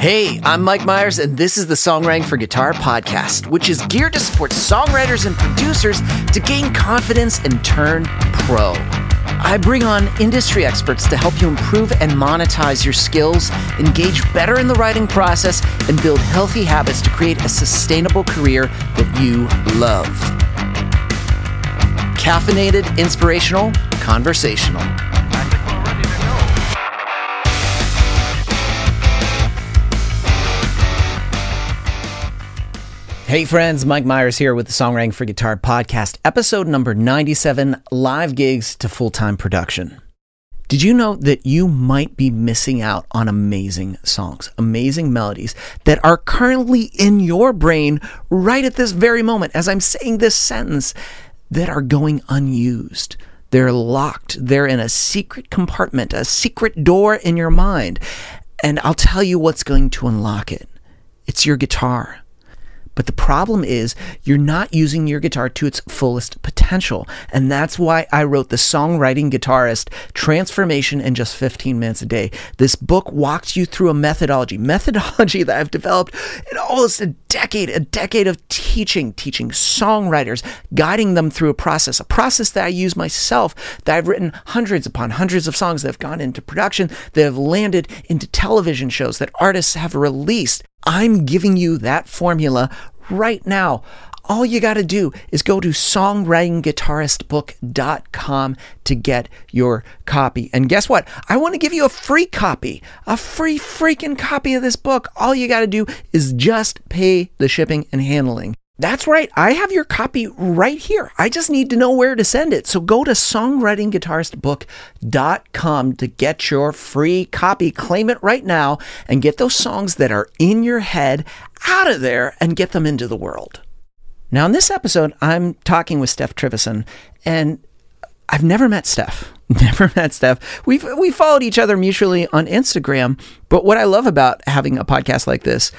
Hey, I'm Mike Meiers, and this is the Songwriting for Guitar podcast, which is geared to support songwriters and producers to gain confidence and turn pro. I bring on industry experts to help you improve and monetize your skills, engage better in the writing process, and build healthy habits to create a sustainable career that you love. Caffeinated, inspirational, conversational. Hey friends, Mike Meiers here with the Songwriting for Guitar podcast, episode number 97 Live Gigs to Full Time Production. Did you know that you might be missing out on amazing songs, amazing melodies that are currently in your brain right at this very moment as I'm saying this sentence that are going unused? They're locked. They're in a secret compartment, a secret door in your mind. And I'll tell you what's going to unlock it. It's your guitar. But the problem is you're not using your guitar to its fullest potential. And that's why I wrote the Songwriting Guitarist Transformation in Just 15 Minutes a Day. This book walks you through a methodology, methodology that I've developed in almost a decade, a decade of teaching, teaching songwriters, guiding them through a process, a process that I use myself, that I've written hundreds upon hundreds of songs that have gone into production, that have landed into television shows that artists have released. I'm giving you that formula right now. All you got to do is go to songwritingguitaristbook.com to get your copy. And guess what? I want to give you a free copy, a free freaking copy of this book. All you got to do is just pay the shipping and handling. That's right. I have your copy right here. I just need to know where to send it. So go to songwritingguitaristbook.com to get your free copy. Claim it right now and get those songs that are in your head out of there and get them into the world. Now, in this episode, I'm talking with Steph Trivison, and I've never met Steph. Never met Steph. We've we followed each other mutually on Instagram. But what I love about having a podcast like this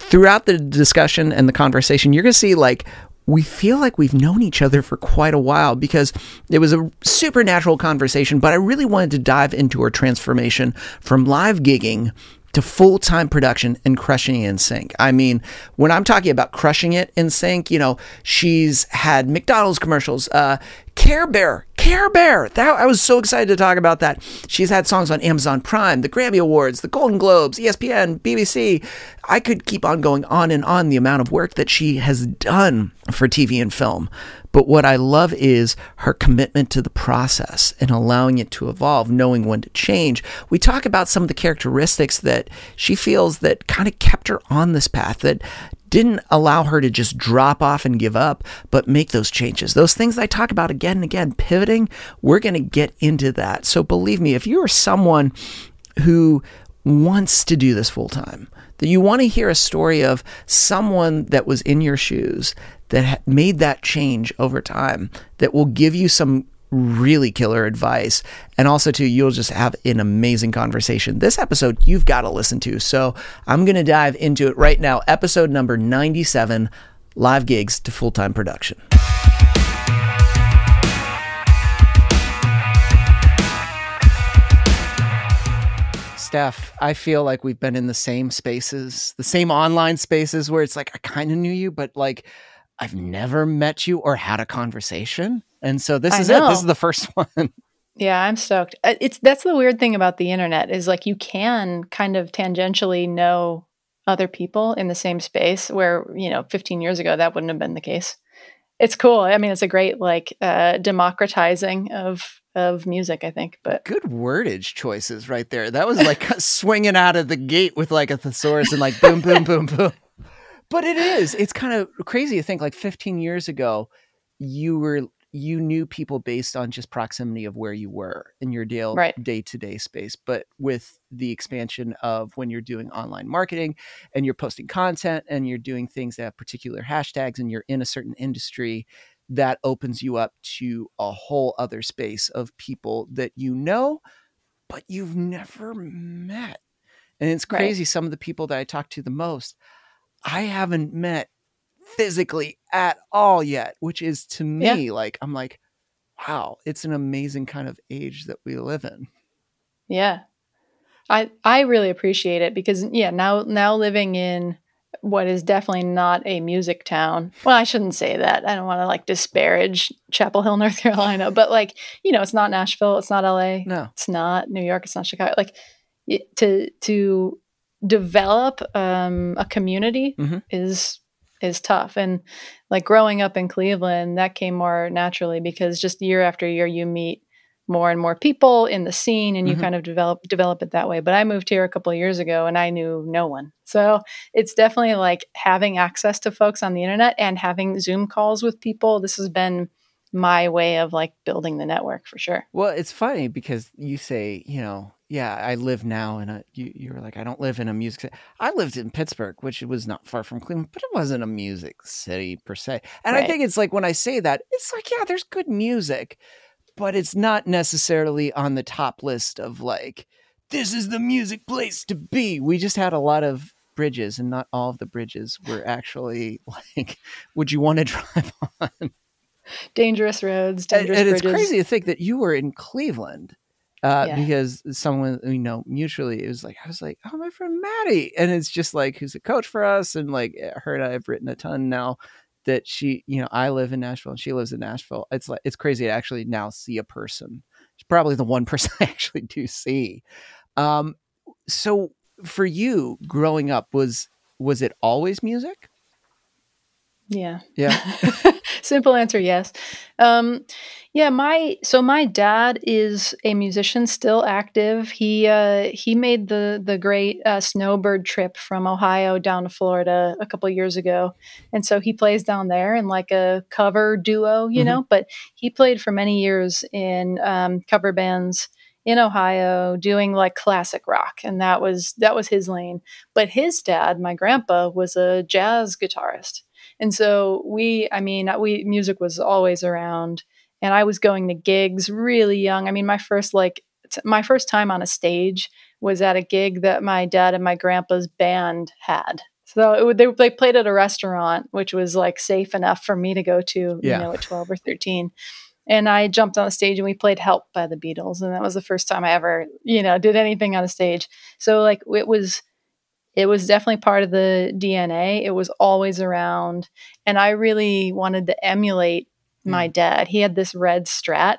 throughout the discussion and the conversation, you're going to see like we feel like we've known each other for quite a while because it was a supernatural conversation, but I really wanted to dive into her transformation from live gigging to full time production and crushing it in sync. I mean, when I'm talking about crushing it in sync, you know, she's had McDonald's commercials, uh, Care Bear, Care Bear. That, I was so excited to talk about that. She's had songs on Amazon Prime, the Grammy Awards, the Golden Globes, ESPN, BBC. I could keep on going on and on the amount of work that she has done for TV and film. But what I love is her commitment to the process and allowing it to evolve, knowing when to change. We talk about some of the characteristics that she feels that kind of kept her on this path, that didn't allow her to just drop off and give up, but make those changes. Those things I talk about again and again, pivoting, we're going to get into that. So believe me, if you are someone who wants to do this full time, that you want to hear a story of someone that was in your shoes that made that change over time that will give you some really killer advice. And also, too, you'll just have an amazing conversation. This episode you've got to listen to. So I'm going to dive into it right now. Episode number 97 Live Gigs to Full Time Production. Steph, I feel like we've been in the same spaces, the same online spaces where it's like I kind of knew you, but like I've never met you or had a conversation. And so this I is know. it. This is the first one. Yeah, I'm stoked. Uh, It's that's the weird thing about the internet is like you can kind of tangentially know other people in the same space where, you know, 15 years ago that wouldn't have been the case. It's cool. I mean, it's a great like uh democratizing of of music, I think. But Good wordage choices right there. That was like swinging out of the gate with like a thesaurus and like boom, boom, boom, boom. But it is. It's kind of crazy to think like 15 years ago, you were you knew people based on just proximity of where you were in your day Right. day to day space. But with the expansion of when you're doing online marketing and you're posting content and you're doing things that have particular hashtags and you're in a certain industry, that opens you up to a whole other space of people that you know, but you've never met. And it's Right. crazy. Some of the people that I talk to the most, I haven't met physically at all yet, which is to Yeah. me like, I'm like, wow, it's an amazing kind of age that we live in. yeah. I I really appreciate it because yeah, now now living in what is definitely not a music town. Well, I shouldn't say that. I don't want to like disparage Chapel Hill, North Carolina, but like, you know, it's not Nashville, it's not LA. No. It's not New York, it's not Chicago. Like it, to to develop um, a community Mhm. is is tough and like growing up in Cleveland that came more naturally because just year after year you meet more and more people in the scene and you Mhm. kind of develop develop it that way but I moved here a couple of years ago and I knew no one so it's definitely like having access to folks on the internet and having Zoom calls with people this has been my way of like building the network for sure Well, it's funny because you say, you know, yeah, I live now in a. You, you were like, I don't live in a music. City. I lived in Pittsburgh, which was not far from Cleveland, but it wasn't a music city per se. And I think it's like when I say that, it's like, yeah, there's good music, but it's not necessarily on the top list of like, this is the music place to be. We just had a lot of bridges, and not all of the bridges were actually like, would you want to drive on? dangerous roads and, dangerous and it's crazy to think that you were in Cleveland uh, Yeah. because someone you know mutually it was like I was like oh my friend Maddie and it's just like who's a coach for us? And like her and I have written a ton now that she you know I live in Nashville and she lives in Nashville. It's like it's crazy to actually now see a person. It's probably the one person I actually do see. Um so for you growing up was was it always music Yeah. Yeah. Simple answer, yes. Um, yeah, my so my dad is a musician, still active. He uh, he made the the great uh, snowbird trip from Ohio down to Florida a couple years ago, and so he plays down there in like a cover duo, you Mhm. know. But he played for many years in um, cover bands in Ohio, doing like classic rock, and that was that was his lane. But his dad, my grandpa, was a jazz guitarist. And so we, I mean, we music was always around, and I was going to gigs really young. I mean, my first like t- my first time on a stage was at a gig that my dad and my grandpa's band had. So it, would- they they played at a restaurant, which was like safe enough for me to go to, Yeah. you know, at twelve or thirteen. And I jumped on the stage and we played "Help" by the Beatles, and that was the first time I ever, you know, did anything on a stage. So like it was it was definitely part of the DNA. It was always around. And I really wanted to emulate my dad. He had this red strat.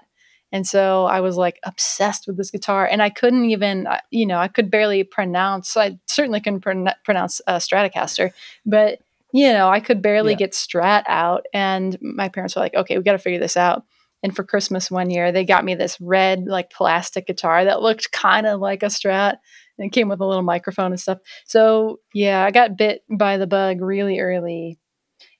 And so I was like obsessed with this guitar. And I couldn't even, you know, I could barely pronounce, I certainly couldn't pron- pronounce uh, Stratocaster, but, you know, I could barely Yeah. get strat out. And my parents were like, okay, we got to figure this out. And for Christmas one year, they got me this red, like plastic guitar that looked kind of like a strat and it came with a little microphone and stuff. So yeah, I got bit by the bug really early.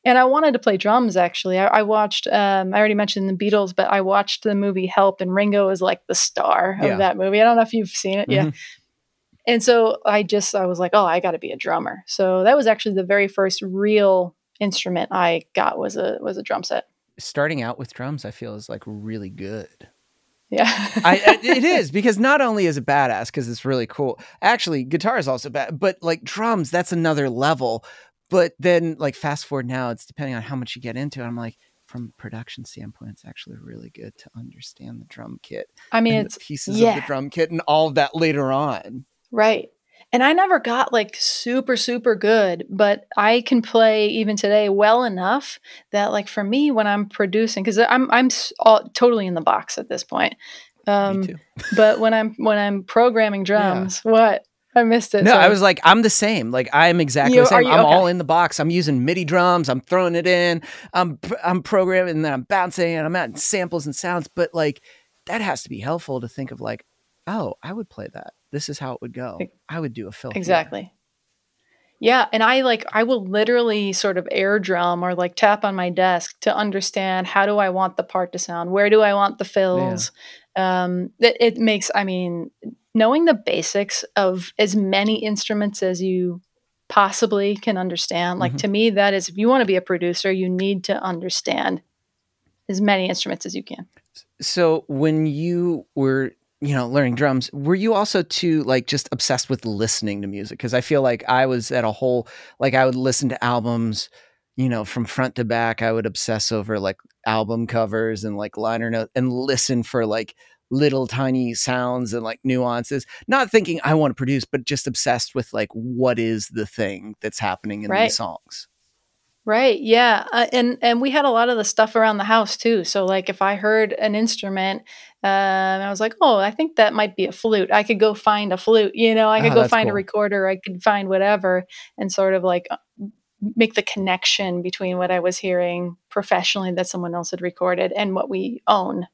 And I wanted to play drums actually. I, I watched um, I already mentioned the Beatles, but I watched the movie Help and Ringo is like the star of Yeah. that movie. I don't know if you've seen it. Yeah. Mhm. And so I just I was like, oh, I gotta be a drummer. So that was actually the very first real instrument I got was a was a drum set. starting out with drums I feel is like really good Yeah. I, it is because not only is it badass because it's really cool. Actually, guitar is also bad, but like drums, that's another level. But then, like fast forward now, it's depending on how much you get into. it. I'm like, from a production standpoint, it's actually really good to understand the drum kit. I mean it's the pieces of the drum kit and all of that later on. Right. And I never got like super, super good, but I can play even today well enough that like for me when I'm producing, because I'm I'm all, totally in the box at this point. Um, Me too. but when I'm when I'm programming drums, what I missed it. No, I was like, I'm the same. Like I'm exactly You- the same. you? I'm all in the box. I'm using MIDI drums. I'm throwing it in. I'm I'm programming and then I'm bouncing and I'm adding samples and sounds. But like that has to be helpful to think of like, oh, I would play that. This is how it would go. I would do a fill. here. Exactly. Yeah, and I like I will literally sort of air drum or like tap on my desk to understand how do I want the part to sound? Where do I want the fills? Um it, it makes I mean knowing the basics of as many instruments as you possibly can understand. Like Mhm. to me that is if you want to be a producer, you need to understand as many instruments as you can. So when you were, you know, learning drums, were you also too like just obsessed with listening to music? Because I feel like I was at a whole like I would listen to albums, you know, from front to back. I would obsess over like album covers and like liner notes and listen for like little tiny sounds and like nuances. Not thinking I want to produce, but just obsessed with like what is the thing that's happening in Right. these songs. Right. Yeah. Uh, and and we had a lot of the stuff around the house too. So like if I heard an instrument, um, I was like, oh, I think that might be a flute. I could go find a flute. You know, I could Oh, go that's find a cool. recorder. I could find whatever, and sort of like uh, make the connection between what I was hearing professionally that someone else had recorded and what we own.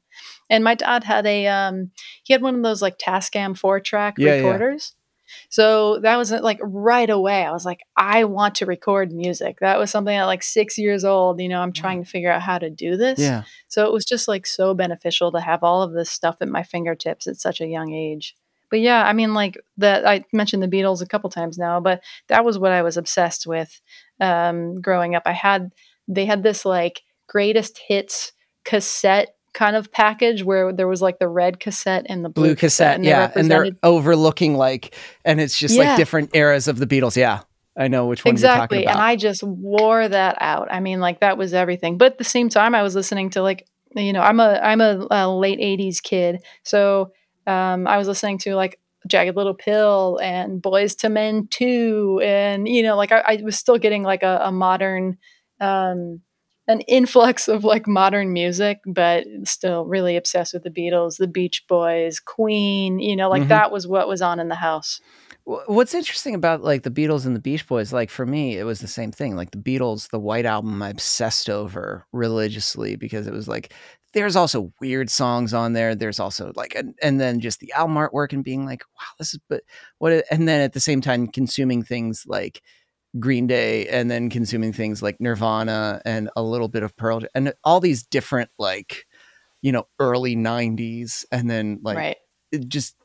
And my dad had a um, he had one of those like Tascam four track Yeah, yeah. recorders. So that was like right away. I was like, I want to record music. That was something at like six years old. You know, I'm trying to figure out how to do this. Yeah. So it was just like so beneficial to have all of this stuff at my fingertips at such a young age. But yeah, I mean, like that, I mentioned the Beatles a couple times now, but that was what I was obsessed with um, growing up. I had, they had this like greatest hits cassette kind of package where there was like the red cassette and the blue, Blue cassette, and they yeah. And they're overlooking like and it's just like different eras of the Beatles. Yeah. I know which one you're talking exactly about. and i just wore that out i mean like that was everything but at the same time i was listening to like you know i'm a i'm a, a late 80s kid so um, i was listening to like jagged little pill and Boyz II Men 2 and you know like i, I was still getting like a, a modern um, an influx of like modern music but still really obsessed with the beatles the beach boys queen you know like Mhm. that was what was on in the house What's interesting about like the Beatles and the Beach Boys, like for me, it was the same thing. Like the Beatles, the White Album, I obsessed over religiously because it was like there's also weird songs on there. There's also like, and, and then just the album artwork and being like, wow, this is, but what, and then at the same time consuming things like Green Day and then consuming things like Nirvana and a little bit of Pearl and all these different like, you know, early 90s and then like right just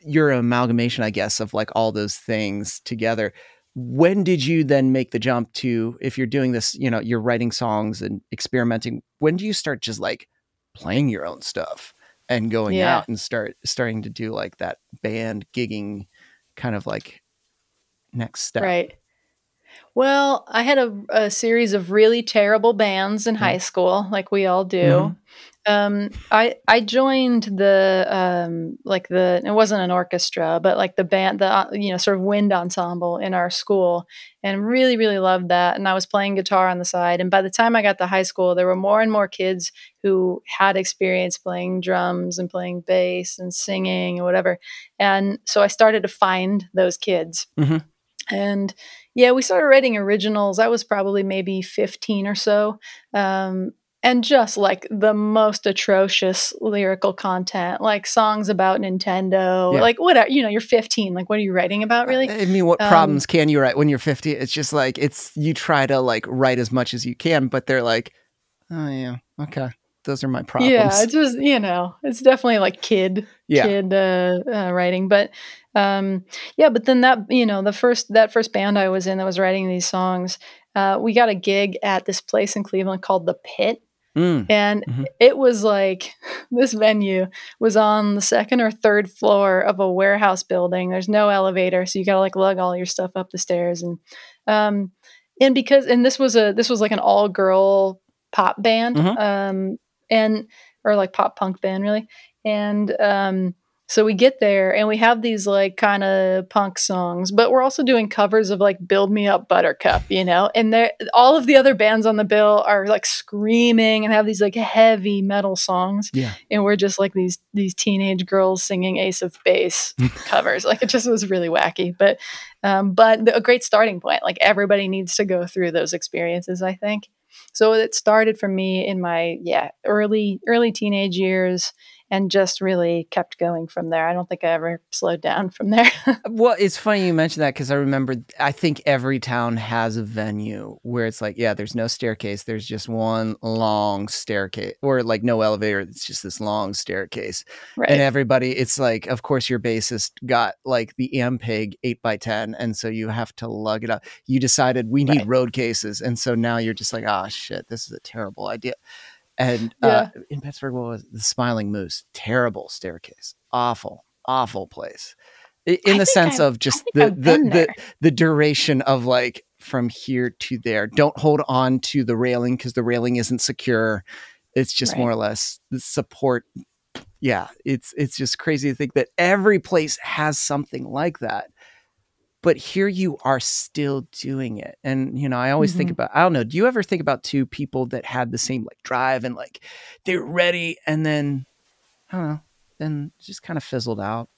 your amalgamation, I guess, of like all those things together. When did you then make the jump to if you're doing this, you know, you're writing songs and experimenting, when do you start just like playing your own stuff and going Yeah. out and start starting to do like that band gigging kind of like next step? Right. Well, I had a, a series of really terrible bands in Yeah. high school, like we all do. Mhm. Um, I I joined the um, like the it wasn't an orchestra, but like the band, the uh, you know sort of wind ensemble in our school, and really really loved that. And I was playing guitar on the side. And by the time I got to high school, there were more and more kids who had experience playing drums and playing bass and singing and whatever. And so I started to find those kids. Mhm. And yeah, we started writing originals. I was probably maybe 15 or so. Um, and just like the most atrocious lyrical content, like songs about Nintendo, Yeah. like whatever, you know, you're 15. Like, what are you writing about, really? I mean, what Um, problems can you write when you're 50? It's just like it's you try to like write as much as you can, but they're like, oh yeah, okay, those are my problems. Yeah, it's just, you know, it's definitely like kid, Yeah. kid uh, uh, writing. But um, yeah, but then that, you know, the first, that first band I was in that was writing these songs, uh, we got a gig at this place in Cleveland called The Pit. Mm, And Mhm. it was like this venue was on the second or third floor of a warehouse building. There's no elevator, so you gotta like lug all your stuff up the stairs. And um, and because and this was a this was like an all girl pop band, Mhm. um, and or like pop punk band really. And um, so we get there and we have these like kind of punk songs, but we're also doing covers of like "Build Me Up, Buttercup," you know. And there, all of the other bands on the bill are like screaming and have these like heavy metal songs, yeah. and we're just like these these teenage girls singing Ace of Base covers. Like it just was really wacky, but um, but the- a great starting point. Like everybody needs to go through those experiences, I think. So it started for me in my yeah early early teenage years and just really kept going from there. I don't think I ever slowed down from there. Well, it's funny you mentioned that because I remember I think every town has a venue where it's like, yeah, there's no staircase. There's just one long staircase, or like no elevator. It's just this long staircase. right. And everybody, it's like, of course, your bassist got like the Ampeg 8 by 10 And so you have to lug it up. You decided we need Right. road cases. And so now you're just like, oh, shit, this is a terrible idea. And uh, in Pittsburgh, what was it? the Smiling Moose? Terrible staircase. Awful, awful place. In I the sense I've- of just the the, the the duration of like from here to there. Don't hold on to the railing because the railing isn't secure. It's just Right. more or less the support yeah, it's it's just crazy to think that every place has something like that. But here you are still doing it. And you know, I always think Mhm. about I don't know, do you ever think about two people that had the same like drive and like they're ready and then I don't know, then just kind of fizzled out.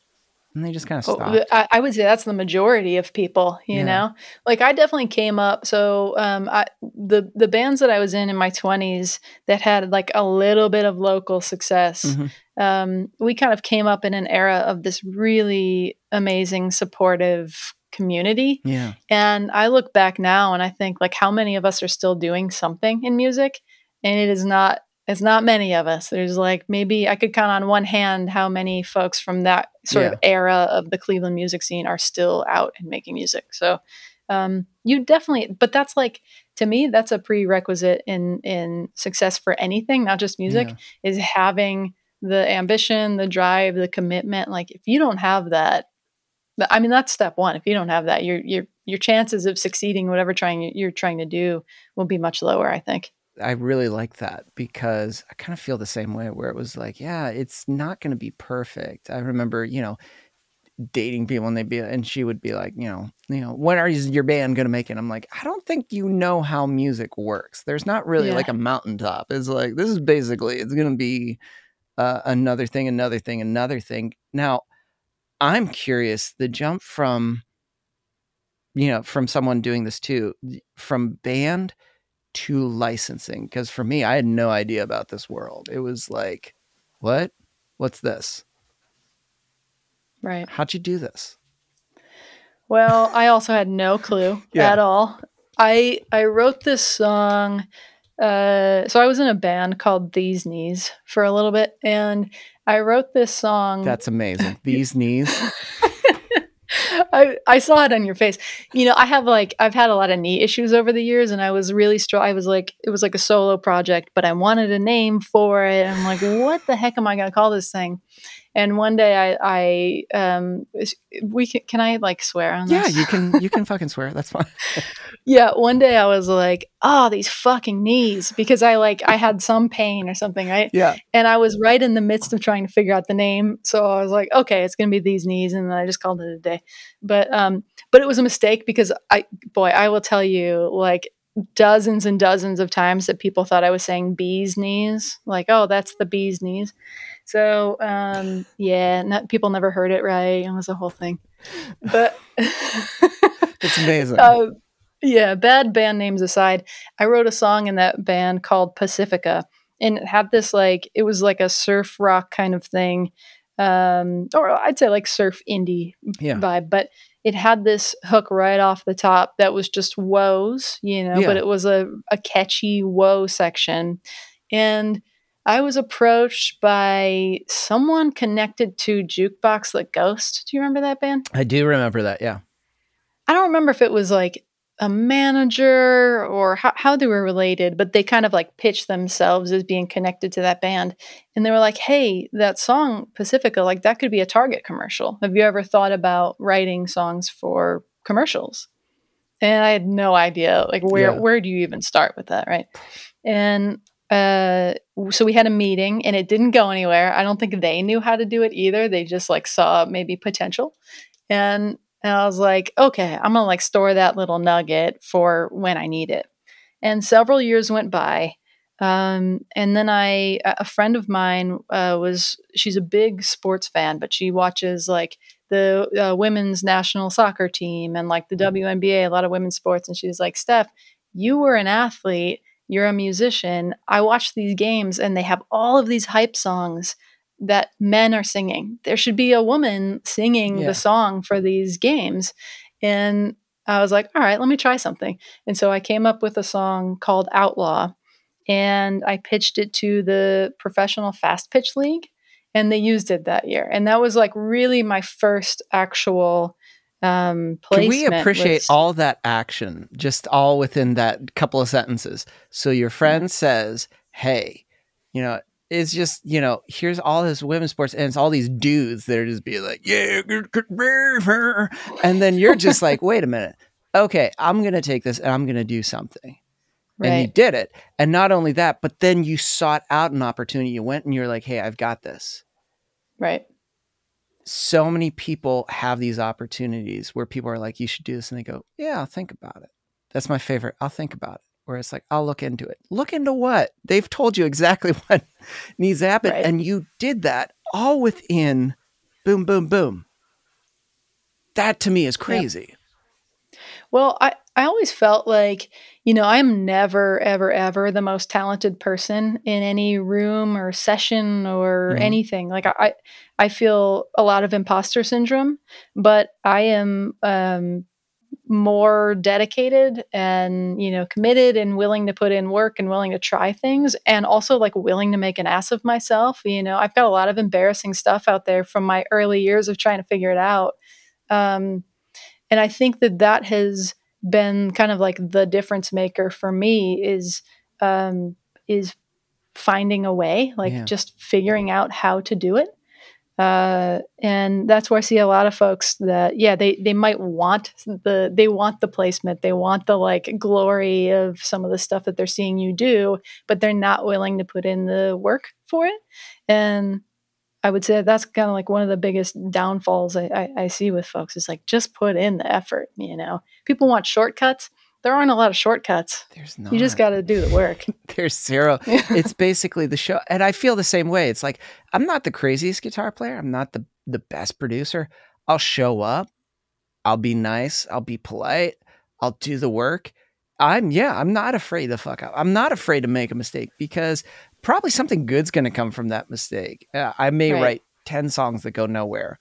And they just kind of Oh, stopped. the- I, I would say that's the majority of people, you Yeah. know. Like I definitely came up. So um, I, the the bands that I was in in my twenties that had like a little bit of local success, Mhm. um, we kind of came up in an era of this really amazing, supportive community. Yeah. And I look back now and I think like how many of us are still doing something in music, and it is not. It's not many of us. There's like maybe I could count on one hand how many folks from that sort of era of the Cleveland music scene are still out and making music. So um, you definitely, but that's like to me, that's a prerequisite in in success for anything, not just music, Yeah. is having the ambition, the drive, the commitment. Like if you don't have that, I mean, that's step one. If you don't have that, your your your chances of succeeding, whatever trying you're trying to do, will be much lower. I think. I really like that because I kind of feel the same way where it was like, yeah, it's not going to be perfect. I remember, you know, dating people and they'd be, and she would be like, you know, you know, when are your band going to make it? I'm like, I don't think you know how music works. There's not really Yeah. like a mountaintop. It's like, this is basically, it's going to be uh, another thing, another thing, another thing. Now, I'm curious the jump from, you know, from someone doing this too, from band to licensing because for me i had no idea about this world it was like what what's this Right. how'd you do this Well, I also had no clue Yeah. at all. I I wrote this song. Uh, so I was in a band called These Knees for a little bit, and I wrote this song. that's amazing these knees I, I saw it on your face. You know, I have like I've had a lot of knee issues over the years, and I was really strong. I was like, it was like a solo project, but I wanted a name for it. I'm like, what the heck am I going to call this thing? And one day, I, I, um, we can, can I like swear on yeah this? you can you can fucking swear that's fine Yeah, one day I was like, "Oh, these fucking knees," because I like I had some pain or something, right? yeah And I was right in the midst of trying to figure out the name, so I was like, "Okay, it's gonna be these knees," and then I just called it a day. But um, but it was a mistake because I, boy, I will tell you, like dozens and dozens of times that people thought I was saying bees knees, like, "Oh, that's the bees knees." So um, yeah, not, people never heard it right. It was a whole thing, but. it's amazing Uh, yeah, bad band names aside, I wrote a song in that band called Pacifica, and it had this like it was like a surf rock kind of thing, um, or I'd say like surf indie yeah vibe, but it had this hook right off the top that was just woes, you know, Yeah. but it was a, a catchy woe section. And I was approached by someone connected to Jukebox the Ghost. Do you remember that band? i do remember that yeah I don't remember if it was like a manager or how, how they were related, but they kind of like pitched themselves as being connected to that band. And they were like, hey, that song Pacifica, like that could be a Target commercial. Have you ever thought about writing songs for commercials? And I had no idea, like where Yeah. where do you even start with that, right? And uh, so we had a meeting, and it didn't go anywhere. I don't think they knew how to do it either. They just like saw maybe potential, and and I was like, okay, I'm gonna like store that little nugget for when I need it. And several years went by. Um, and then I, a friend of mine uh, was, she's a big sports fan, but she watches like the uh, women's national soccer team and like the WNBA, a lot of women's sports. And she's like, Steph, you were an athlete, you're a musician. I watch these games and they have all of these hype songs that men are singing. There should be a woman singing Yeah. the song for these games. And I was like, all right, let me try something. And so I came up with a song called Outlaw and I pitched it to the Professional Fast Pitch League and they used it that year. And that was like really my first actual um Can we appreciate was- all that action just all within that couple of sentences? So your friend says, "Hey, you know, it's just you know, here's all this women's sports, and it's all these dudes that are just being like, yeah, good- good river," and then you're just like, "Wait a minute, okay, I'm gonna take this and I'm gonna do something." And you did it, and not only that, but then you sought out an opportunity. You went and you're like, "Hey, I've got this." Right. So many people have these opportunities where people are like, you should do this. And they go, yeah, I'll think about it. That's my favorite. I'll think about it. Where it's like, I'll look into it. Look into what? They've told you exactly what needs to happen. Right. And you did that all within boom, boom, boom. That to me is crazy. Well, I, I always felt like, you know, I'm never, ever, ever the most talented person in any room or session or Mhm. anything. Like I, I feel a lot of imposter syndrome, but I am um, more dedicated and you know committed and willing to put in work and willing to try things and also like willing to make an ass of myself you know i've got a lot of embarrassing stuff out there from my early years of trying to figure it out um, and i think that that has been kind of like the difference maker for me is um, is finding a way like Yeah. just figuring out how to do it. Uh, and that's where I see a lot of folks that yeah they they might want the they want the placement. They want the like glory of some of the stuff that they're seeing you do but they're not willing to put in the work for it. And I would say that's kind of like one of the biggest downfalls I, I, I see with folks is like just put in the effort you know? People want shortcuts. There aren't a lot of shortcuts. There's not. you just got to do the work. There's zero. it's basically the show and i feel the same way. It's like i'm not the craziest guitar player. I'm not the the best producer. I'll show up. I'll be nice. I'll be polite. I'll do the work. I'm yeah i'm not afraid to fuck up. I'm not afraid to make a mistake because probably something good's going to come from that mistake uh, i may Right. write 10 songs that go nowhere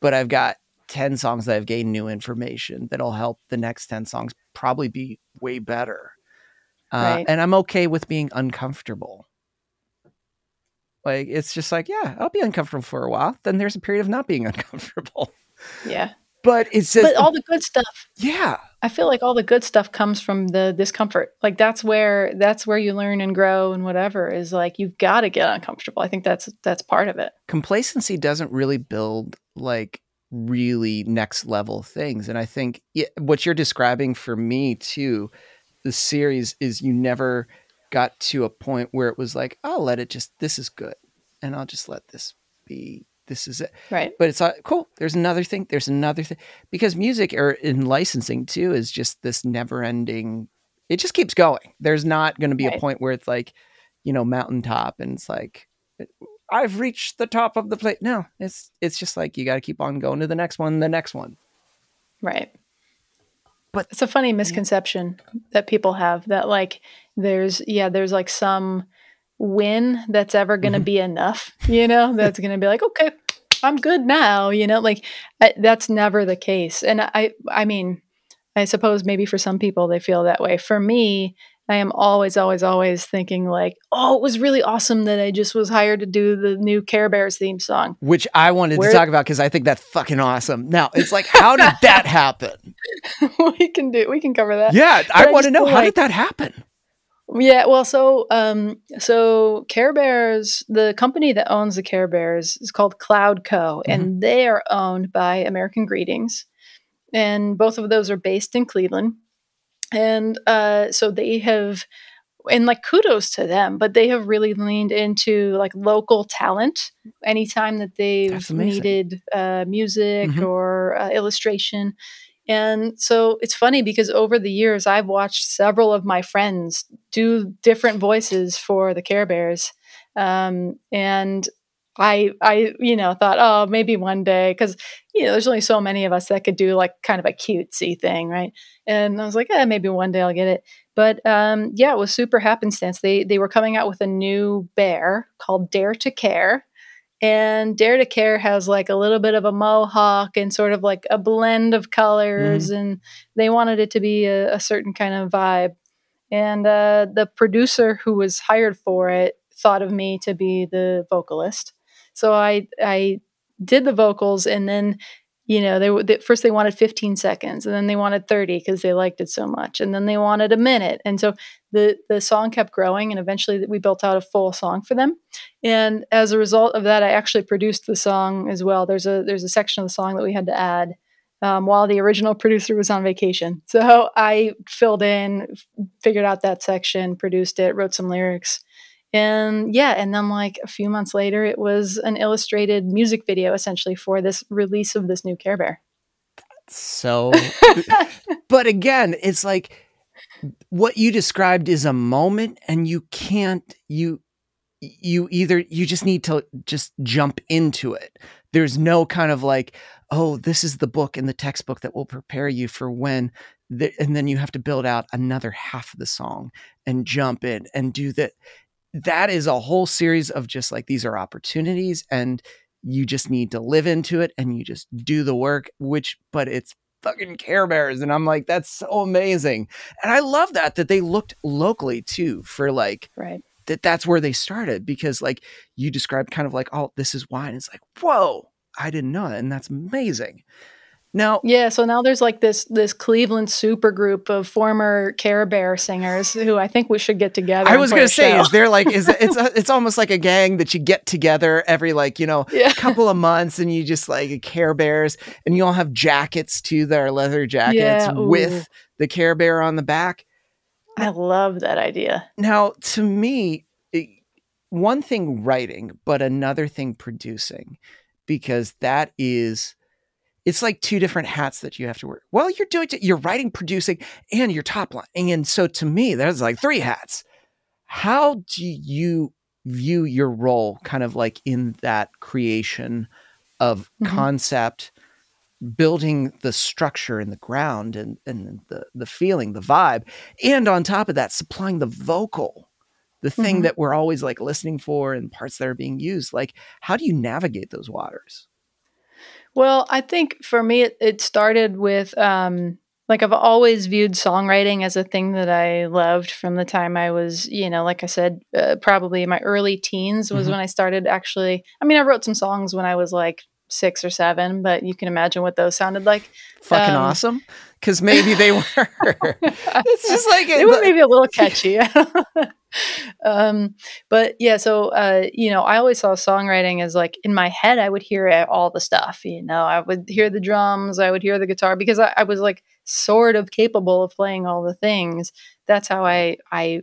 but i've got 10 songs that I've gained new information that'll help the next 10 songs probably be way better uh, Right. and I'm okay with being uncomfortable. Like it's just like, yeah, I'll be uncomfortable for a while. Then there's a period of not being uncomfortable. yeah But it's just, but all the good stuff yeah, I feel like all the good stuff comes from the discomfort. Like that's where that's where you learn and grow and whatever is like you've got to get uncomfortable. I think that's that's part of it. complacency doesn't really build like really next level things. And I think what you're describing for me too, the series is you never got to a point where it was like, I'll let it just, this is good. And I'll just let this be, this is it. Right. but it's like cool there's another thing there's another thing because music or in licensing too is just this never ending it just keeps going there's not going to be a point where it's like you know mountaintop and it's like i've reached the top of the plate no it's it's just like you got to keep on going to the next one the next one Right. But- it's a funny misconception that people have that like there's yeah, there's like some win that's ever going to Mhm. be enough, you know, that's going to be like, okay, I'm good now, you know, like I, that's never the case. And I I mean, I suppose maybe for some people they feel that way. For me, I am always, always, always thinking like, oh, it was really awesome that I just was hired to do the new Care Bears theme song. which i wanted Where- to talk about because i think that's fucking awesome now it's like how did that happen we can do, we can cover that. yeah i I want to know feel how did that happen Yeah, well, so um, so Care Bears, the company that owns the Care Bears is called Cloud Co, and they are owned by American Greetings, and both of those are based in Cleveland, and uh, so they have, and like kudos to them, but they have really leaned into like local talent. Anytime that they've needed uh, music Mhm. or uh, illustration. And so it's funny because over the years, I've watched several of my friends do different voices for the Care Bears. Um, and I, I, you know, thought, oh, maybe one day, because, you know, there's only so many of us that could do like kind of a cutesy thing, right? And I was like, eh, maybe one day I'll get it. But um, yeah, it was super happenstance. They they were coming out with a new bear called Dare to Care, and Dare to Care has like a little bit of a mohawk and sort of like a blend of colors, and they wanted it to be a, a certain kind of vibe. And uh, the producer who was hired for it thought of me to be the vocalist, so I I did the vocals, and then you know they, they first they wanted 15 seconds, and then they wanted 30 because they liked it so much, and then they wanted a minute, and so the the song kept growing, and eventually we built out a full song for them. And as a result of that, I actually produced the song as well. There's a there's a section of the song that we had to add um, while the original producer was on vacation. So I filled in, figured out that section, produced it, wrote some lyrics, And yeah, and then like a few months later, it was an illustrated music video essentially for this release of this new Care Bear. So, but again, it's like what you described is a moment, and you can't, you, you either, you just need to just jump into it. There's no kind of like, oh, this is the book and the textbook that will prepare you for when the, and then you have to build out another half of the song and jump in and do that that is a whole series of just like these are opportunities and you just need to live into it and you just do the work which but it's fucking care bears and i'm like that's so amazing. And i love that that they looked locally too for like right. that that's where they started because like you described kind of like oh this is wine it's like whoa i didn't know that and that's amazing now, yeah, so now there's like this this Cleveland super group of former Care Bear singers who I think we should get together. I was going to say, is there like is it's a, it's almost like a gang that you get together every like you know yeah. couple of months and you just like Care Bears and you all have jackets too that are leather jackets yeah, with the Care Bear on the back. I love that idea. Now, to me, one thing writing, but another thing producing, because that is it's like two different hats that you have to wear. Well, you're doing you're writing, producing, and your top line. And so to me, there's like three hats. How do you view your role kind of like in that creation of mm-hmm. concept, building the structure in the ground and, and the, the feeling, the vibe, and on top of that, supplying the vocal, the thing mm-hmm. that we're always like listening for and parts that are being used. Like, how do you navigate those waters? Well, I think for me, it, it started with um, like I've always viewed songwriting as a thing that I loved from the time I was, you know, like I said, uh, probably my early teens was mm-hmm. when I started actually. I mean, I wrote some songs when I was like six or seven, but you can imagine what those sounded like. Fucking um, awesome. Because maybe they were. it's just like it, were maybe a little catchy. um, but yeah, so uh, you know, I always saw songwriting as like in my head, I would hear all the stuff. You know, I would hear the drums, I would hear the guitar because I, I was like sort of capable of playing all the things. That's how I I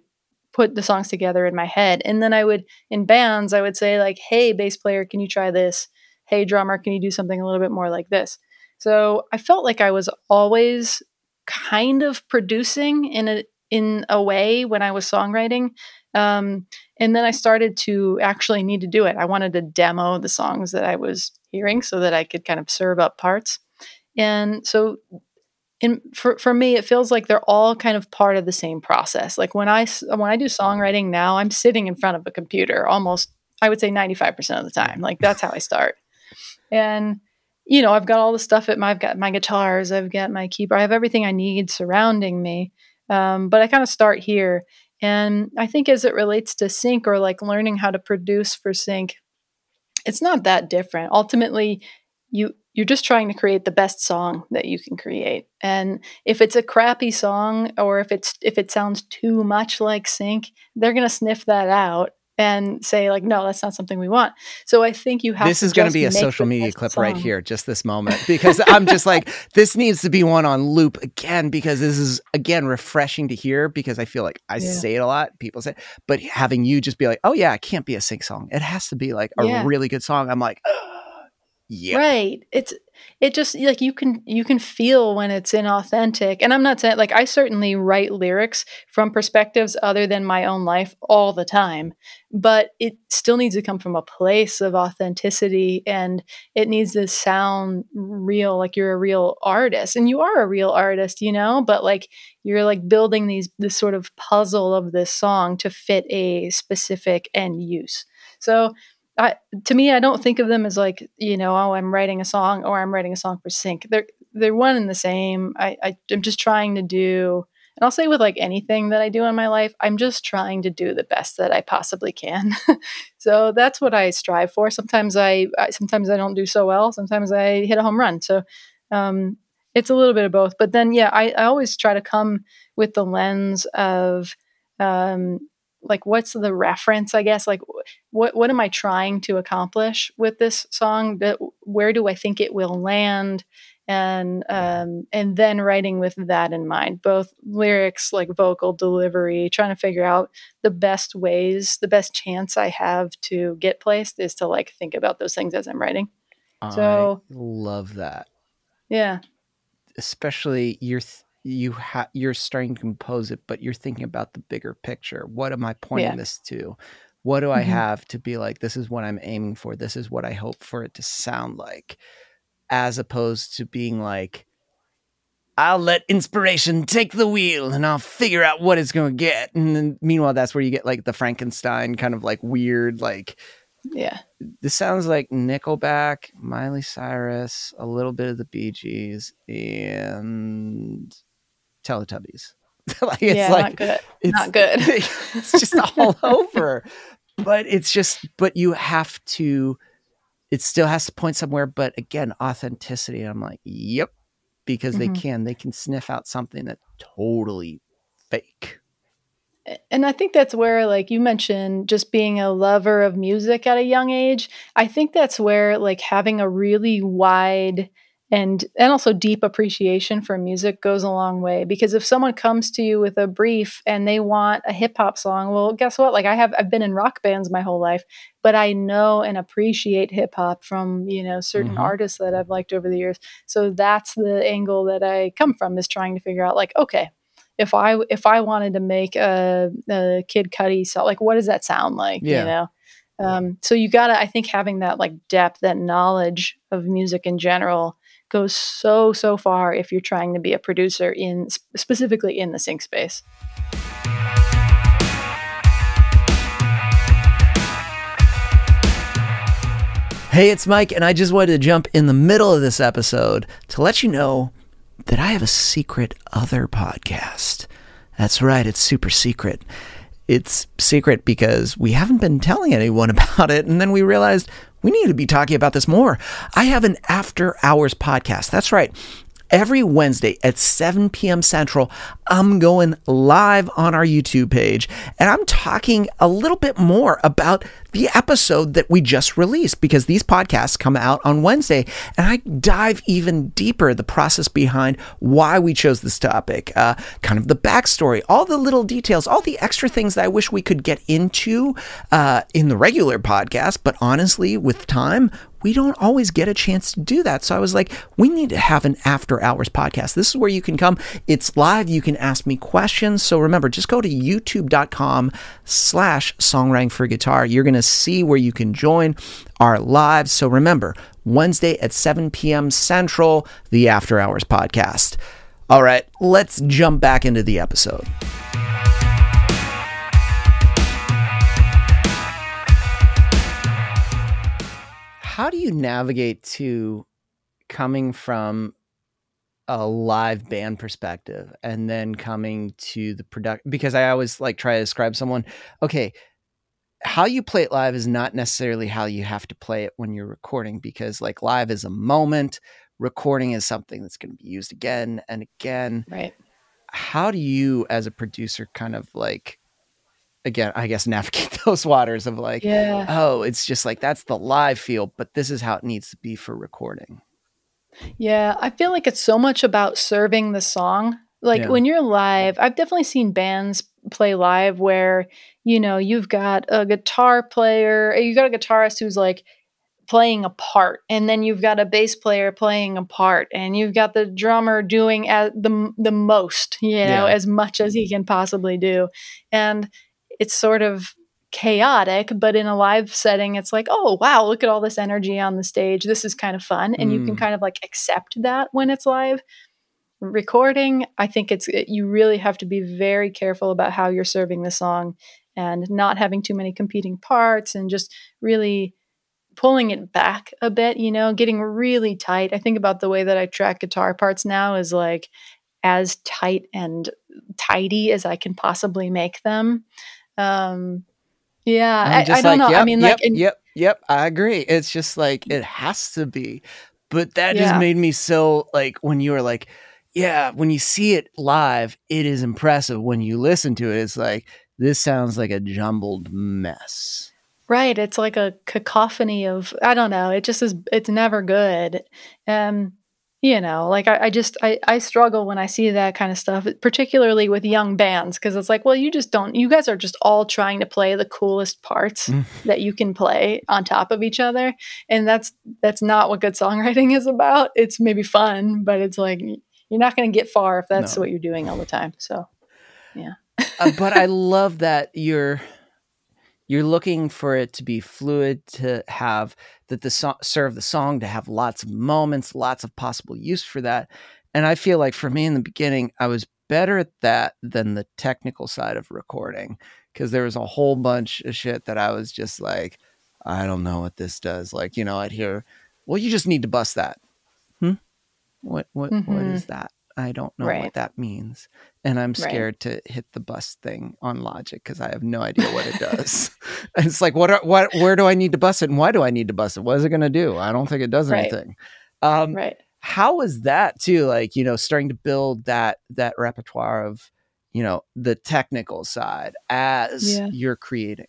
put the songs together in my head. And then I would in bands, I would say like, "Hey, bass player, can you try this?" hey, drummer, can you do something a little bit more like this? So I felt like I was always kind of producing in a in a way when I was songwriting. Um, and then I started to actually need to do it. I wanted to demo the songs that I was hearing so that I could kind of serve up parts. And so in for, for me it feels like they're all kind of part of the same process. Like when I when I do songwriting now, I'm sitting in front of a computer almost I would say 95% of the time. Like that's how I start. And you know, I've got all the stuff at my I've got my guitars, I've got my keyboard, I have everything I need surrounding me. Um, but I kind of start here. And I think as it relates to sync or like learning how to produce for sync, it's not that different. Ultimately, you you're just trying to create the best song that you can create. And if it's a crappy song or if it's if it sounds too much like sync, they're going to sniff that out and say like no that's not something we want so i think you have this is going to be a social media clip song. right here just this moment because i'm just like this needs to be one on loop again because this is again refreshing to hear because i feel like i yeah. say it a lot people say but having you just be like oh yeah it can't be a sync song it has to be like a yeah. really good song i'm like yeah right it's it just like you can you can feel when it's inauthentic and i'm not saying like i certainly write lyrics from perspectives other than my own life all the time but it still needs to come from a place of authenticity and it needs to sound real like you're a real artist and you are a real artist you know but like you're like building these this sort of puzzle of this song to fit a specific end use. So I, to me, I don't think of them as like you know, oh, I'm writing a song or I'm writing a song for sync. They're they're one and the same. I, I I'm just trying to do, and I'll say with like anything that I do in my life, I'm just trying to do the best that I possibly can. so that's what I strive for. Sometimes I, I, sometimes I don't do so well. Sometimes I hit a home run. So um, it's a little bit of both. But then yeah, I, I always try to come with the lens of um, like what's the reference i guess like what what am i trying to accomplish with this song that where do i think it will land and um, and then writing with that in mind, both lyrics, like vocal delivery, trying to figure out the best ways, the best chance I have to get placed is to like think about those things as I'm writing. So I love that. Yeah. Especially you're th- you have you're starting to compose it, but you're thinking about the bigger picture. What am I pointing Yeah. this to? What do I Mhm. have to be like? This is what I'm aiming for. This is what I hope for it to sound like, as opposed to being like, I'll let inspiration take the wheel and I'll figure out what it's going to get. And then meanwhile, that's where you get like the Frankenstein kind of like weird, like Yeah. this sounds like Nickelback, Miley Cyrus, a little bit of the Bee Gees, and Teletubbies. like it's yeah. like not good. it's not good. it's just all over. But it's just but you have to it still has to point somewhere, but again, authenticity. I'm like, yep. Because they Mhm. can. They can sniff out something that's totally fake. and I think that's where, like you mentioned, just being a lover of music at a young age. I think that's where, like, having a really wide and and also deep appreciation for music goes a long way. Because if someone comes to you with a brief and they want a hip hop song, well, guess what? Like, I have I've been in rock bands my whole life, but I know and appreciate hip hop from you know certain Mhm. artists that I've liked over the years. So that's the angle that I come from is trying to figure out, like, okay if I if I wanted to make a, a Kid Cudi song, like what does that sound like? Yeah. You know. Um, so you gotta, I think, having that like depth, that knowledge of music in general goes so so far if you're trying to be a producer in specifically in the sync space. Hey, it's Mike, and I just wanted to jump in the middle of this episode to let you know that I have a secret other podcast. That's right, it's super secret. It's secret because we haven't been telling anyone about it, and then we realized we need to be talking about this more. I have an after hours podcast. That's right. Every Wednesday at 7 p.m. Central, I'm going live on our YouTube page and I'm talking a little bit more about the episode that we just released because these podcasts come out on Wednesday and I dive even deeper the process behind why we chose this topic, uh, kind of the backstory, all the little details, all the extra things that I wish we could get into uh, in the regular podcast. But honestly, with time, we don't always get a chance to do that. So I was like, we need to have an after hours podcast. This is where you can come. It's live. You can ask me questions. So remember, just go to youtube.com slash songwriting for guitar. You're going to see where you can join our live. So remember, Wednesday at 7 p.m. Central, the after hours podcast. All right, let's jump back into the episode. how do you navigate to coming from a live band perspective and then coming to the product because i always like try to describe someone okay how you play it live is not necessarily how you have to play it when you're recording because like live is a moment recording is something that's going to be used again and again Right. how do you as a producer kind of like again i guess navigate those waters of like Yeah. oh, it's just like that's the live feel, but this is how it needs to be for recording. Yeah, I feel like it's so much about serving the song. Like Yeah. when you're live, I've definitely seen bands play live where, you know, you've got a guitar player, You've got a guitarist who's like playing a part, and then you've got a bass player playing a part, and you've got the drummer doing as the the most, you know, Yeah. as much as he can possibly do. And it's sort of chaotic, but in a live setting, it's like, oh, wow, look at all this energy on the stage. This is kind of fun. And you can Mm. kind of like accept that when it's live. Recording, I think it's, it, you really have to be very careful about how you're serving the song and not having too many competing parts and just really pulling it back a bit, you know, getting really tight. I think about the way that I track guitar parts now is like as tight and tidy as I can possibly make them. Um, yeah, I, I don't like, know. Yep, I mean, yep, like, in, yep, yep. I agree. It's just like it has to be. But that just made me so like when you were like, yeah, when you see it live, it is impressive. When you listen to it, it's like this sounds like a jumbled mess. right. It's like a cacophony of, I don't know. It just is, it's never good. Um, you know like i, I just I, I struggle when i see that kind of stuff particularly with young bands because it's like well you just don't you guys are just all trying to play the coolest parts Mm. that you can play on top of each other and that's that's not what good songwriting is about it's maybe fun but it's like you're not going to get far if that's No. what you're doing all the time so Uh, but I love that you're you're looking for it to be fluid, to have that the song serve the song, to have lots of moments, lots of possible use for that. And I feel like for me in the beginning, I was better at that than the technical side of recording because there was a whole bunch of shit that I was just like, I don't know what this does. Like, you know, I'd hear, well, you just need to bus that. What what what Mhm. is that? I don't know Right. what that means. And I'm Right. scared to hit the bus thing on Logic because I have no idea what it does. and it's like, what are, what where do I need to bus it and why do I need to bus it? What is it gonna do? I don't think it does Right. anything. Um right how is that too like you know starting to build that that repertoire of you know the technical side as Yeah. you're creating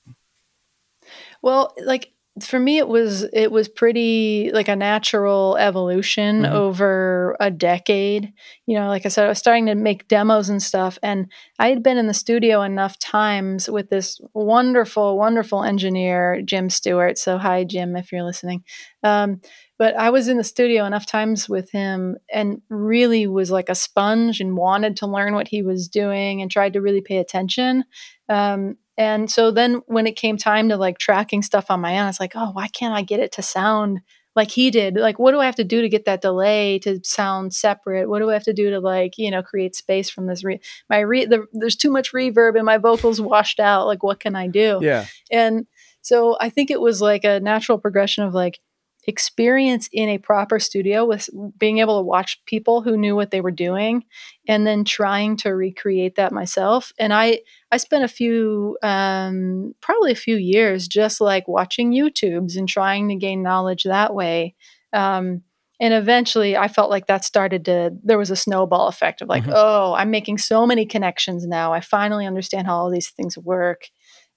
Well, like for me it was it was pretty like a natural evolution Mhm. over a decade. You know, like I said I was starting to make demos and stuff and I had been in the studio enough times with this wonderful wonderful engineer Jim Stewart. So hi Jim if you're listening. Um but I was in the studio enough times with him and really was like a sponge and wanted to learn what he was doing and tried to really pay attention. Um, and so then when it came time to like tracking stuff on my own, it's like, oh, why can't I get it to sound like he did? Like, what do I have to do to get that delay to sound separate? What do I have to do to like, you know, create space from this? Re- my re- the, there's too much reverb and my vocals washed out. Like, what can I do? yeah And so I think it was like a natural progression of like experience in a proper studio with being able to watch people who knew what they were doing and then trying to recreate that myself. And I I spent a few um probably a few years just like watching YouTubes and trying to gain knowledge that way. Um and eventually I felt like that started to there was a snowball effect of like, Mhm. oh, I'm making so many connections now. I finally understand how all these things work.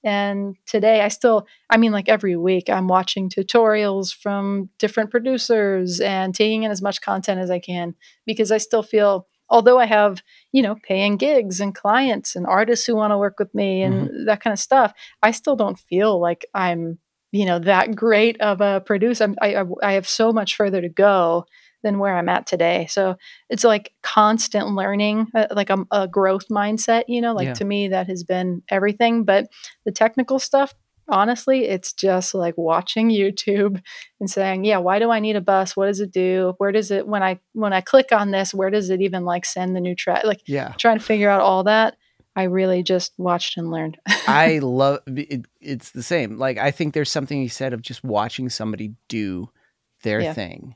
And today I still, I mean, like every week, I'm watching tutorials from different producers and taking in as much content as I can because I still feel, although I have, you know, paying gigs and clients and artists who want to work with me and mm-hmm. that kind of stuff, I still don't feel like I'm, you know, that great of a producer. I'm, I, I, I have so much further to go than where I'm at today. So it's like constant learning, uh, like a, a growth mindset, you know, like Yeah. to me, that has been everything. But the technical stuff, honestly, it's just like watching YouTube and saying, yeah, why do I need a bus? What does it do? Where does it, when I, when I click on this, where does it even like send the new track? Like yeah trying to figure out all that. I really just watched and learned. I love it, it's the same. Like I think there's something you said of just watching somebody do their Yeah. thing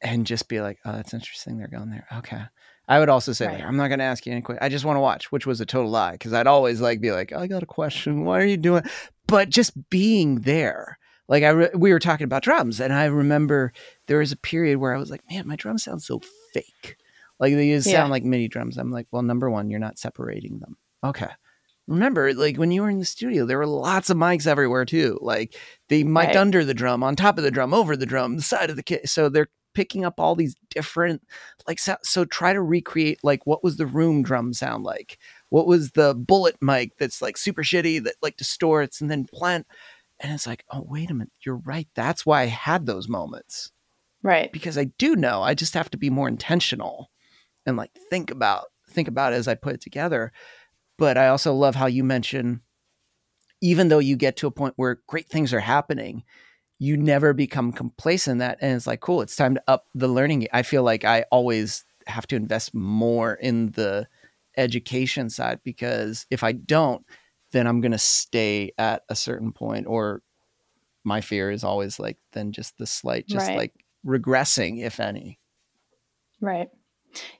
and just be like, "Oh, that's interesting. They're going there." Okay. I would also say, like, Right. I'm not going to ask you any questions. I just want to watch, which was a total lie because I'd always like be like, oh, "I got a question. Why are you doing?" But just being there, like I re- we were talking about drums, and I remember there was a period where I was like, "Man, my drums sound so fake. Like they just Yeah. sound like mini drums." I'm like, "Well, number one, you're not separating them." Okay remember like when you were in the studio there were lots of mics everywhere too like they mic'd Right. under the drum on top of the drum over the drum the side of the kit so they're picking up all these different like so, so try to recreate like what was the room drum sound like what was the bullet mic that's like super shitty that like distorts and then plant and it's like oh wait a minute you're right that's why i had those moments right. because I do know. I just have to be more intentional and like think about think about it as I put it together. But I also love how you mention even though you get to a point where great things are happening, you never become complacent in that and it's like cool, it's time to up the learning. I feel like I always have to invest more in the education side because if I don't, then I'm going to stay at a certain point or my fear is always like then just the slight just Right. like regressing if any Right.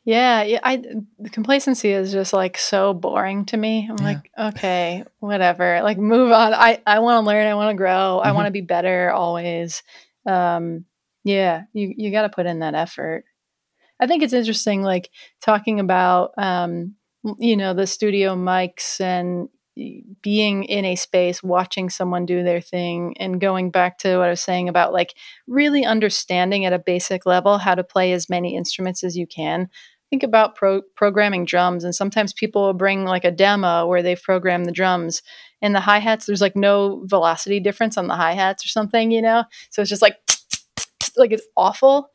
Yeah, yeah. I the complacency is just like so boring to me. I'm Yeah. like, okay, whatever. Like, move on. I I want to learn. I want to grow. I Mhm. want to be better always. Um, yeah, you you got to put in that effort. I think it's interesting, like talking about, um, you know, the studio mics and being in a space, watching someone do their thing, and going back to what I was saying about like really understanding at a basic level how to play as many instruments as you can. Think about pro- programming drums, and sometimes people will bring like a demo where they've programmed the drums and the hi hats. There's like no velocity difference on the hi hats or something, you know. So it's just like like it's awful,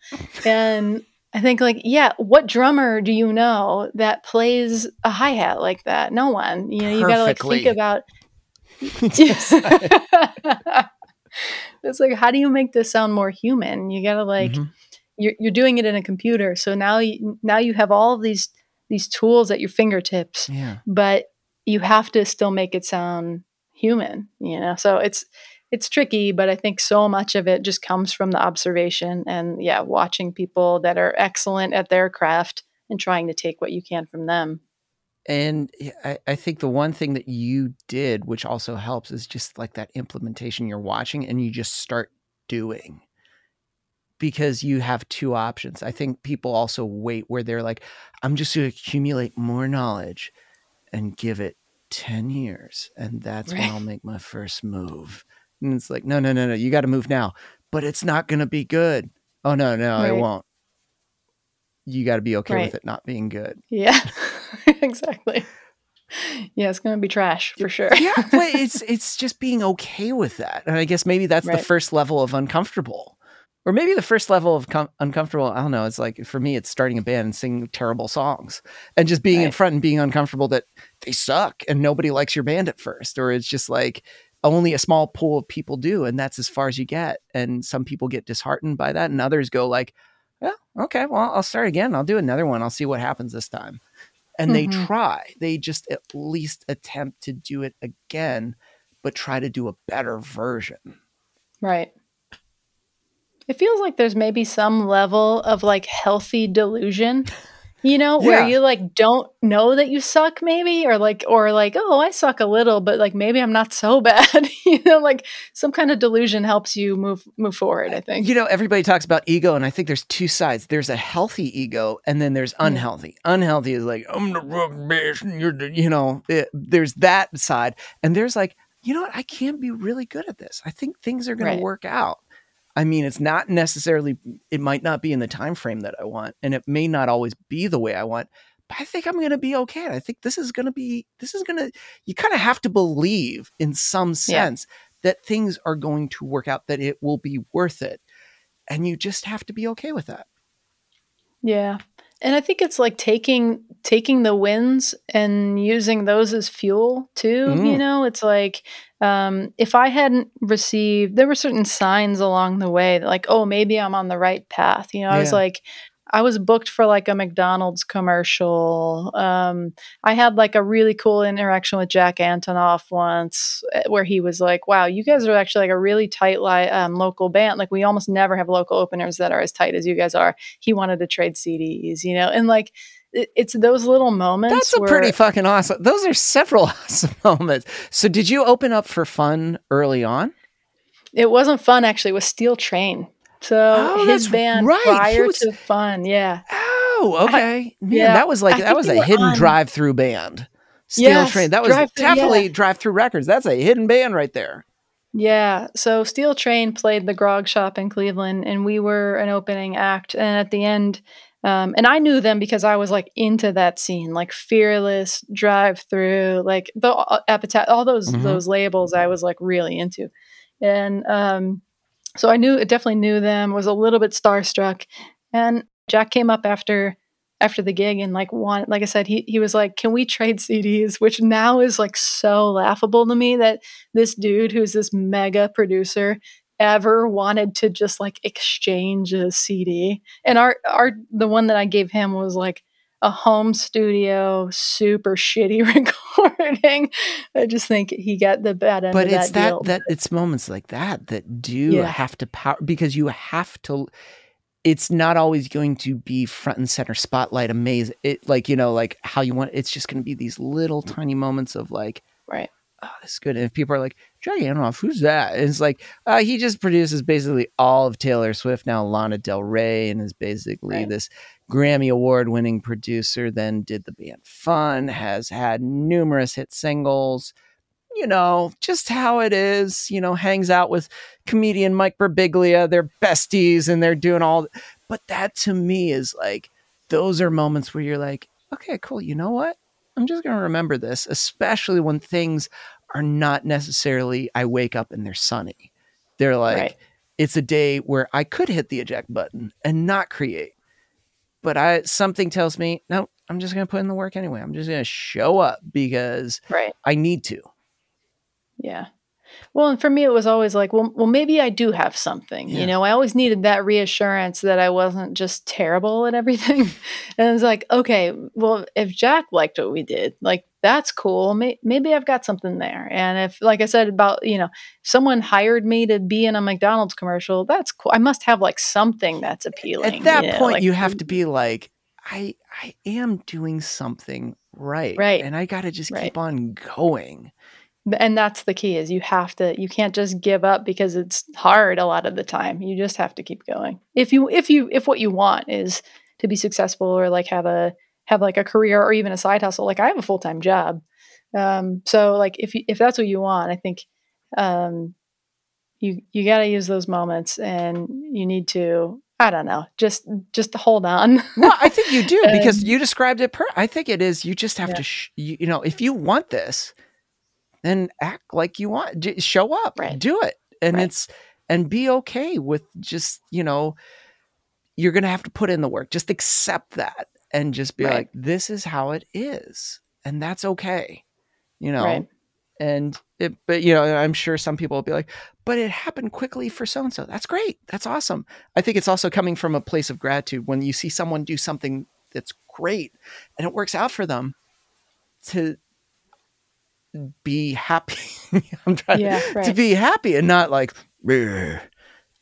and I think like, yeah, what drummer do you know that plays a hi hat like that? No one. You know, you got to like think about. it's like, how do you make this sound more human? You got to like, mm-hmm. you're you're doing it in a computer, so now you now you have all of these these tools at your fingertips. Yeah. But you have to still make it sound human. You know, so it's it's tricky, but I think so much of it just comes from the observation and yeah, watching people that are excellent at their craft and trying to take what you can from them. And I, I think the one thing that you did, which also helps, is just like that implementation you're watching and you just start doing because you have two options. I think people also wait where they're like, I'm just going to accumulate more knowledge and give it 10 years. And that's right. when I'll make my first move. And it's like, no, no, no, no, you got to move now. But it's not going to be good. Oh, no, no, right. it won't. You got to be okay right. with it not being good. Yeah, exactly. Yeah, it's going to be trash for sure. yeah, but it's it's just being okay with that. And I guess maybe that's right. the first level of uncomfortable. Or maybe the first level of com- uncomfortable, I don't know, it's like for me it's starting a band and singing terrible songs and just being in front and being uncomfortable that they suck and nobody likes your band at first or it's just like only a small pool of people do and that's as far as you get and some people get disheartened by that and others go like well okay well i'll start again. I'll do another one. I'll see what happens this time. And mm-hmm. they try. They just at least attempt to do it again but try to do a better version. Right. It feels like there's maybe some level of like healthy delusion you know where you like don't know that you suck maybe or like or like oh i suck a little but like maybe i'm not so bad. You know like some kind of delusion helps you move move forward i think. you know everybody talks about ego and i think there's two sides. There's a healthy ego and then there's unhealthy. Unhealthy is like i'm the wrong best and you're the, you know it, there's that side. And there's like you know what? I can be really good at this. I think things are going right. to work out I mean, it's not necessarily it might not be in the time frame that I want and it may not always be the way I want, but I think I'm going to be okay. I think this is going to be this is going to you kind of have to believe in some sense yeah. that things are going to work out that it will be worth it. And you just have to be okay with that. Yeah. And I think it's like taking taking the wins and using those as fuel too. Mm. You know, it's like um, if I hadn't received, there were certain signs along the way that like, oh, maybe I'm on the right path. You know, I was like, I was booked for like a McDonald's commercial. Um, I had like a really cool interaction with Jack Antonoff once, eh, where he was like, "Wow, you guys are actually like a really tight li- um, local band. Like we almost never have local openers that are as tight as you guys are." He wanted to trade CDs, you know, and like it's those little moments. That's a pretty fucking awesome. Those are several awesome moments. So, did you open up for fun early on? It wasn't fun actually. It was Steel Train. So oh, his band right. prior was... to Fun, yeah. Oh, okay. I, yeah, that was like I that was a hidden on... Drive-Thru band. Steel yes, Train. That was definitely yeah. Drive-Thru records. That's a hidden band right there. Yeah. So Steel Train played the Grog Shop in Cleveland, and we were an opening act. And at the end, um, and I knew them because I was like into that scene, like Fearless, Drive Through, like the uh, Epitaph, all those mm-hmm. those labels. I was like really into, and um, so I knew, definitely knew them, was a little bit starstruck. And Jack came up after after the gig and like want like I said, he he was like, Can we trade CDs? Which now is like so laughable to me that this dude who's this mega producer ever wanted to just like exchange a CD. And our our the one that I gave him was like a home studio, super shitty recording. I just think he got the bad end. Of that But it's that that, that it's moments like that that do yeah. have to power because you have to. It's not always going to be front and center spotlight amazing. It like you know like how you want. It's just going to be these little tiny moments of like right oh, this is good. And if people are like, Jack Antonoff, who's that? And it's like, uh, he just produces basically all of Taylor Swift, now Lana Del Rey, and is basically right. this Grammy Award winning producer. Then did the band Fun, has had numerous hit singles, you know, just how it is, you know, hangs out with comedian Mike Birbiglia, they're besties and they're doing all but that to me is like those are moments where you're like, okay, cool, you know what? I'm just going to remember this, especially when things are not necessarily I wake up and they're sunny. They're like Right. it's a day where I could hit the eject button and not create. But I something tells me, no, I'm just going to put in the work anyway. I'm just going to show up because Right. I need to. Yeah. Well, and for me, it was always like, well, well, maybe I do have something. Yeah. You know, I always needed that reassurance that I wasn't just terrible at everything. and it was like, okay, well, if Jack liked what we did, like that's cool. May- maybe I've got something there. And if, like I said about, you know, someone hired me to be in a McDonald's commercial, that's cool. I must have like something that's appealing. At that you know, point, like- you have to be like, I I am doing something right, Right. and I got to just Right. keep on going. And that's the key is you have to you can't just give up because it's hard a lot of the time you just have to keep going if you if you if what you want is to be successful or like have a have like a career or even a side hustle like i have a full-time job um so like if you if that's what you want i think um you you got to use those moments and you need to i don't know just just hold on Well, I think you do because you described it. Per- I think it is. You just have Yeah. to, sh- you, you know, if you want this, then act like you want. J- show up, Right. do it, and Right. it's and be okay with just you know, you're gonna have to put in the work. Just accept that and just be Right. like, this is how it is, and that's okay. You know, and it, but you know, I'm sure some people will be like, but it happened quickly for so and so. That's great. That's awesome. I think it's also coming from a place of gratitude when you see someone do something that's great and it works out for them to be happy. I'm trying yeah to right be happy and not like,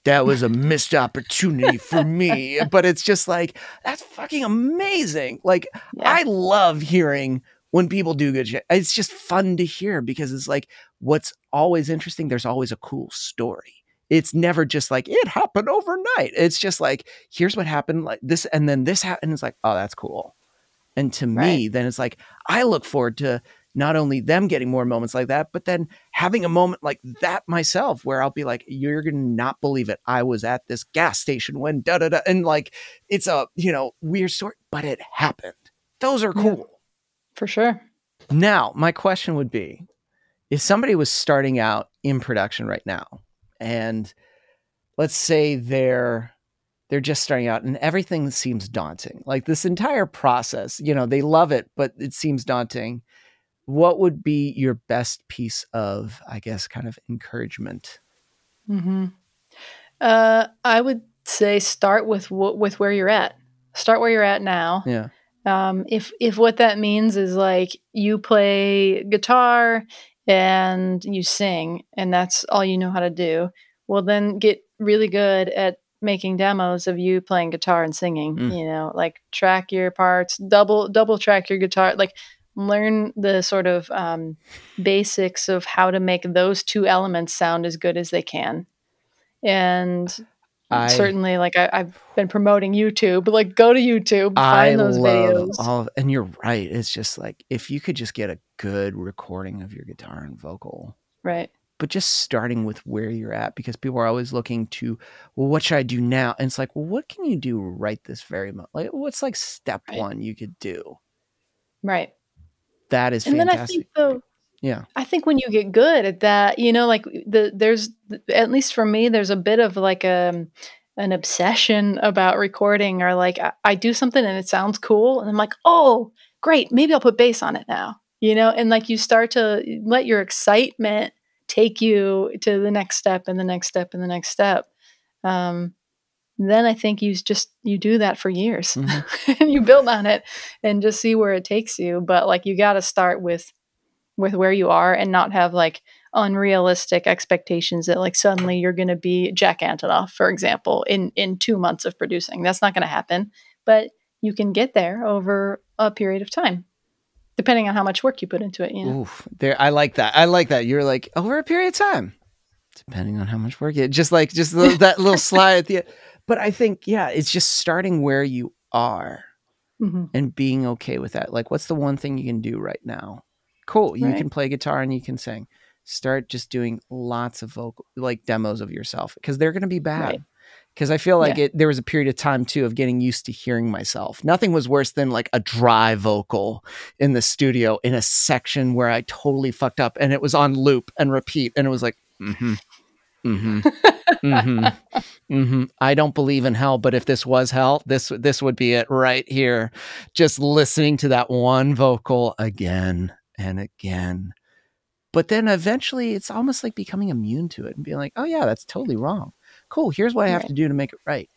that was a missed opportunity for me. But it's just like, that's fucking amazing. Like, yeah. I love hearing when people do good shit. It's just fun to hear because it's like what's always interesting, there's always a cool story. It's never just like it happened overnight. It's just like, here's what happened, like this, and then this happened. It's like, oh, that's cool. And to me, then it's like, I look forward to not only them getting more moments like that, but then having a moment like that myself where I'll be like, you're gonna not believe it. I was at this gas station when da da da and like it's a you know weird story, but it happened. Those are Yeah. cool. for sure Now, my question would be if somebody was starting out in production right now and let's say they're they're just starting out and everything seems daunting. Like this entire process, you know, they love it, but it seems daunting. What would be your best piece of, I guess, kind of encouragement? hmm Uh, I would say start with wh- with where you're at. Start where you're at now. Yeah. Um, if if what that means is like you play guitar and you sing and that's all you know how to do, well then get really good at making demos of you playing guitar and singing. Mm. You know, like track your parts, double double track your guitar, like learn the sort of um, basics of how to make those two elements sound as good as they can. And I certainly like I, I've been promoting YouTube. Like go to YouTube, I find those videos. all of, and you're right. It's just like if you could just get a good recording of your guitar and vocal, Right. but just starting with where you're at because people are always looking to, well, what should I do now? And it's like, well, what can you do right this very moment? Like, what's like step Right. one you could do? Right. That is And then I fantastic. think though yeah. I think when you get good at that, you know, like the there's at least for me, there's a bit of like a an obsession about recording or like I, I do something and it sounds cool and I'm like, oh, great, maybe I'll put bass on it now. You know, and like you start to let your excitement take you to the next step and the next step and the next step. Um, then I think you just you do that for years Mhm. and you build on it and just see where it takes you. But like you got to start with with where you are and not have like unrealistic expectations that like suddenly you're going to be Jack Antonoff, for example, in in two months of producing. That's not going to happen, but you can get there over a period of time, depending on how much work you put into it. You know, Oof. There, I like that. I like that. You're like over a period of time, depending on how much work you. Just like just the, that little slide at the end. But I think yeah, it's just starting where you are Mhm. and being okay with that. Like, what's the one thing you can do right now? Cool. You Right. can play guitar and you can sing. Start just doing lots of vocal like demos of yourself because they're going to be bad. Right. Because I feel like Yeah. it there was a period of time too of getting used to hearing myself. Nothing was worse than like a dry vocal in the studio in a section where I totally fucked up and it was on loop and repeat and it was like mm-hmm. Mm-hmm. mm-hmm. Mm-hmm. I don't believe in hell, but if this was hell, this this would be it right here. Just listening to that one vocal again and again. But then eventually it's almost like becoming immune to it and being like, oh yeah, that's totally wrong. Cool. Here's what I have Right. to do to make it right.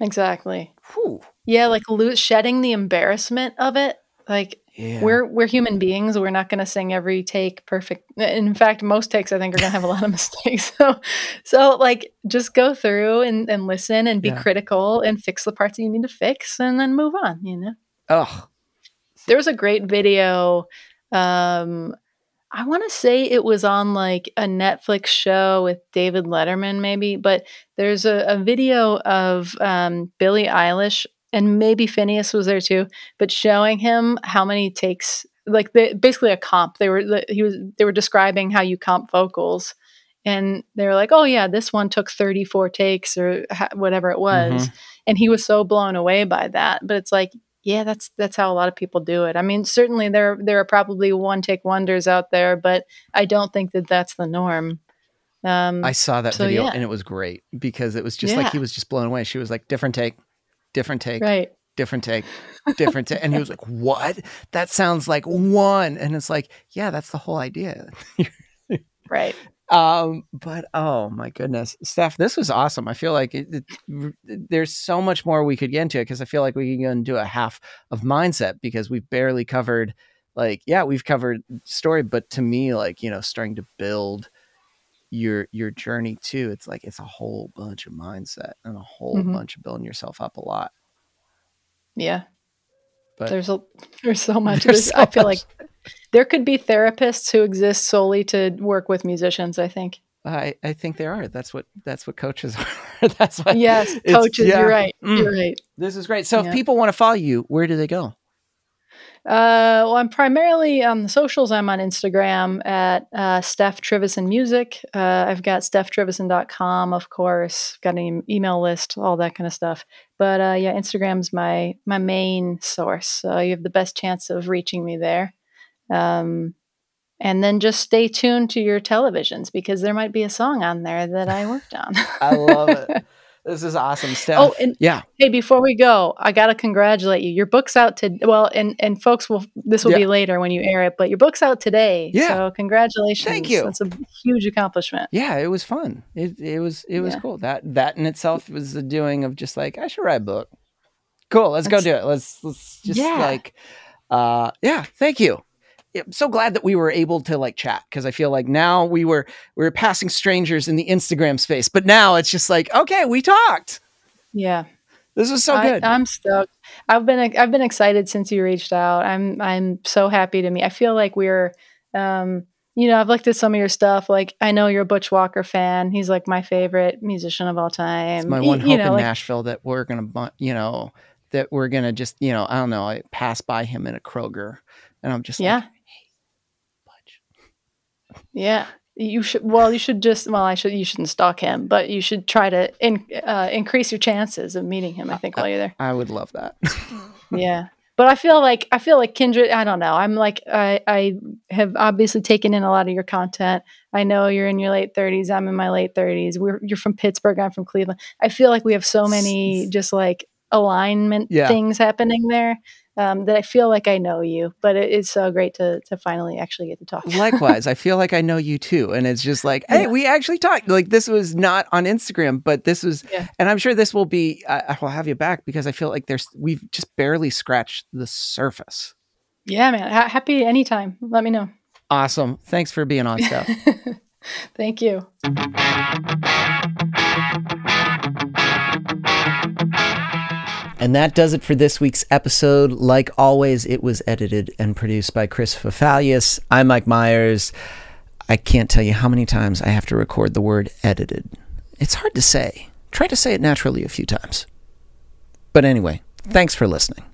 Exactly. Whew. Yeah, like lo- shedding the embarrassment of it. Like Yeah. we're we're human beings. We're not going to sing every take perfect. In fact, most takes I think are going to have a lot of mistakes. So, so like just go through and, and listen and be Yeah. critical and fix the parts that you need to fix and then move on. You know, oh, there was a great video. Um, I want to say it was on like a Netflix show with David Letterman, maybe, but there's a, a video of um, Billie Eilish and maybe Phineas was there too, but showing him how many takes, like the, basically a comp. They were he was they were describing how you comp vocals, and they were like, "Oh yeah, this one took 34 takes or ha- whatever it was," and he was so blown away by that. But it's like, yeah, that's that's how a lot of people do it. I mean, certainly there there are probably one take wonders out there, but I don't think that that's the norm. Um, I saw that so, video yeah. and it was great because it was just like he was just blown away. She was like, different take, different take, right. different take, different take. And he was like, what? That sounds like one. And it's like, yeah, that's the whole idea. Right. Um, but oh my goodness, Steph, this was awesome. I feel like it, it- there's so much more we could get into because I feel like we can go and do a half of mindset because we've barely covered, like, yeah, we've covered story, but to me, like, you know, starting to build your your journey too. It's like it's a whole bunch of mindset and a whole Mhm. bunch of building yourself up a lot. Yeah. But there's a there's so much. There's There's, so I feel much. like there could be therapists who exist solely to work with musicians. I think. I I think there are. That's what that's what coaches are. that's what. Yes, coaches. yeah. You're right. Mm. You're right. This is great. So Yeah. if people want to follow you, where do they go? Uh, well, I'm primarily on the socials. I'm on Instagram at uh, Steph Trivison Music. Uh, I've got StephTrivison.com, of course. Got an email list, all that kind of stuff. But uh, yeah, Instagram's my my main source. So you have the best chance of reaching me there. Um, and then just stay tuned to your televisions because there might be a song on there that I worked on. I love it. This is awesome stuff. Oh, and yeah. Hey, before we go, I gotta congratulate you. Your book's out to well, and and folks will this will Yeah. be later when you air it, but your book's out today. Yeah. So congratulations. Thank you. That's a huge accomplishment. Yeah, it was fun. It it was it was Yeah. cool. That that in itself was the doing of just like I should write a book. Cool, let's go do it. Let's let's just Yeah. like uh yeah, thank you. Yeah, I'm so glad that we were able to like chat because I feel like now we were we were passing strangers in the Instagram space, but now it's just like okay, we talked. Yeah. This was so I, good. I'm stoked. I've been I've been excited since you reached out. I'm I'm so happy to meet. I feel like we're um you know, I've looked at some of your stuff. Like, I know you're a Butch Walker fan. He's like my favorite musician of all time. it's my one you hope know, in like, Nashville that we're gonna you know that we're gonna just you know I don't know I pass by him in a Kroger and I'm just Yeah. like. Yeah. You should. Well, you should just. Well, I should. You shouldn't stalk him, but you should try to in, uh, increase your chances of meeting him. I think while you're there. I would love that. Yeah. But I feel like I feel like kindred. I don't know. I'm like I I have obviously taken in a lot of your content. I know you're in your late 30s. I'm in my late 30s. We're you're from Pittsburgh. I'm from Cleveland. I feel like we have so many just like alignment Yeah. things happening there um, that I feel like I know you. But it is so great to to finally actually get to talk. Likewise, I feel like I know you too. And it's just like, hey, Yeah. we actually talked. Like, this was not on Instagram, but this was, Yeah. and I'm sure this will be, I, I will have you back because I feel like there's, we've just barely scratched the surface. Yeah, man. Ha- happy anytime. Let me know. Awesome. Thanks for being on, Steph. Thank you. And that does it for this week's episode. Like always, it was edited and produced by Chris Fafalius. I'm Mike Meiers. I can't tell you how many times I have to record the word edited. It's hard to say. Try to say it naturally a few times. But anyway, thanks for listening.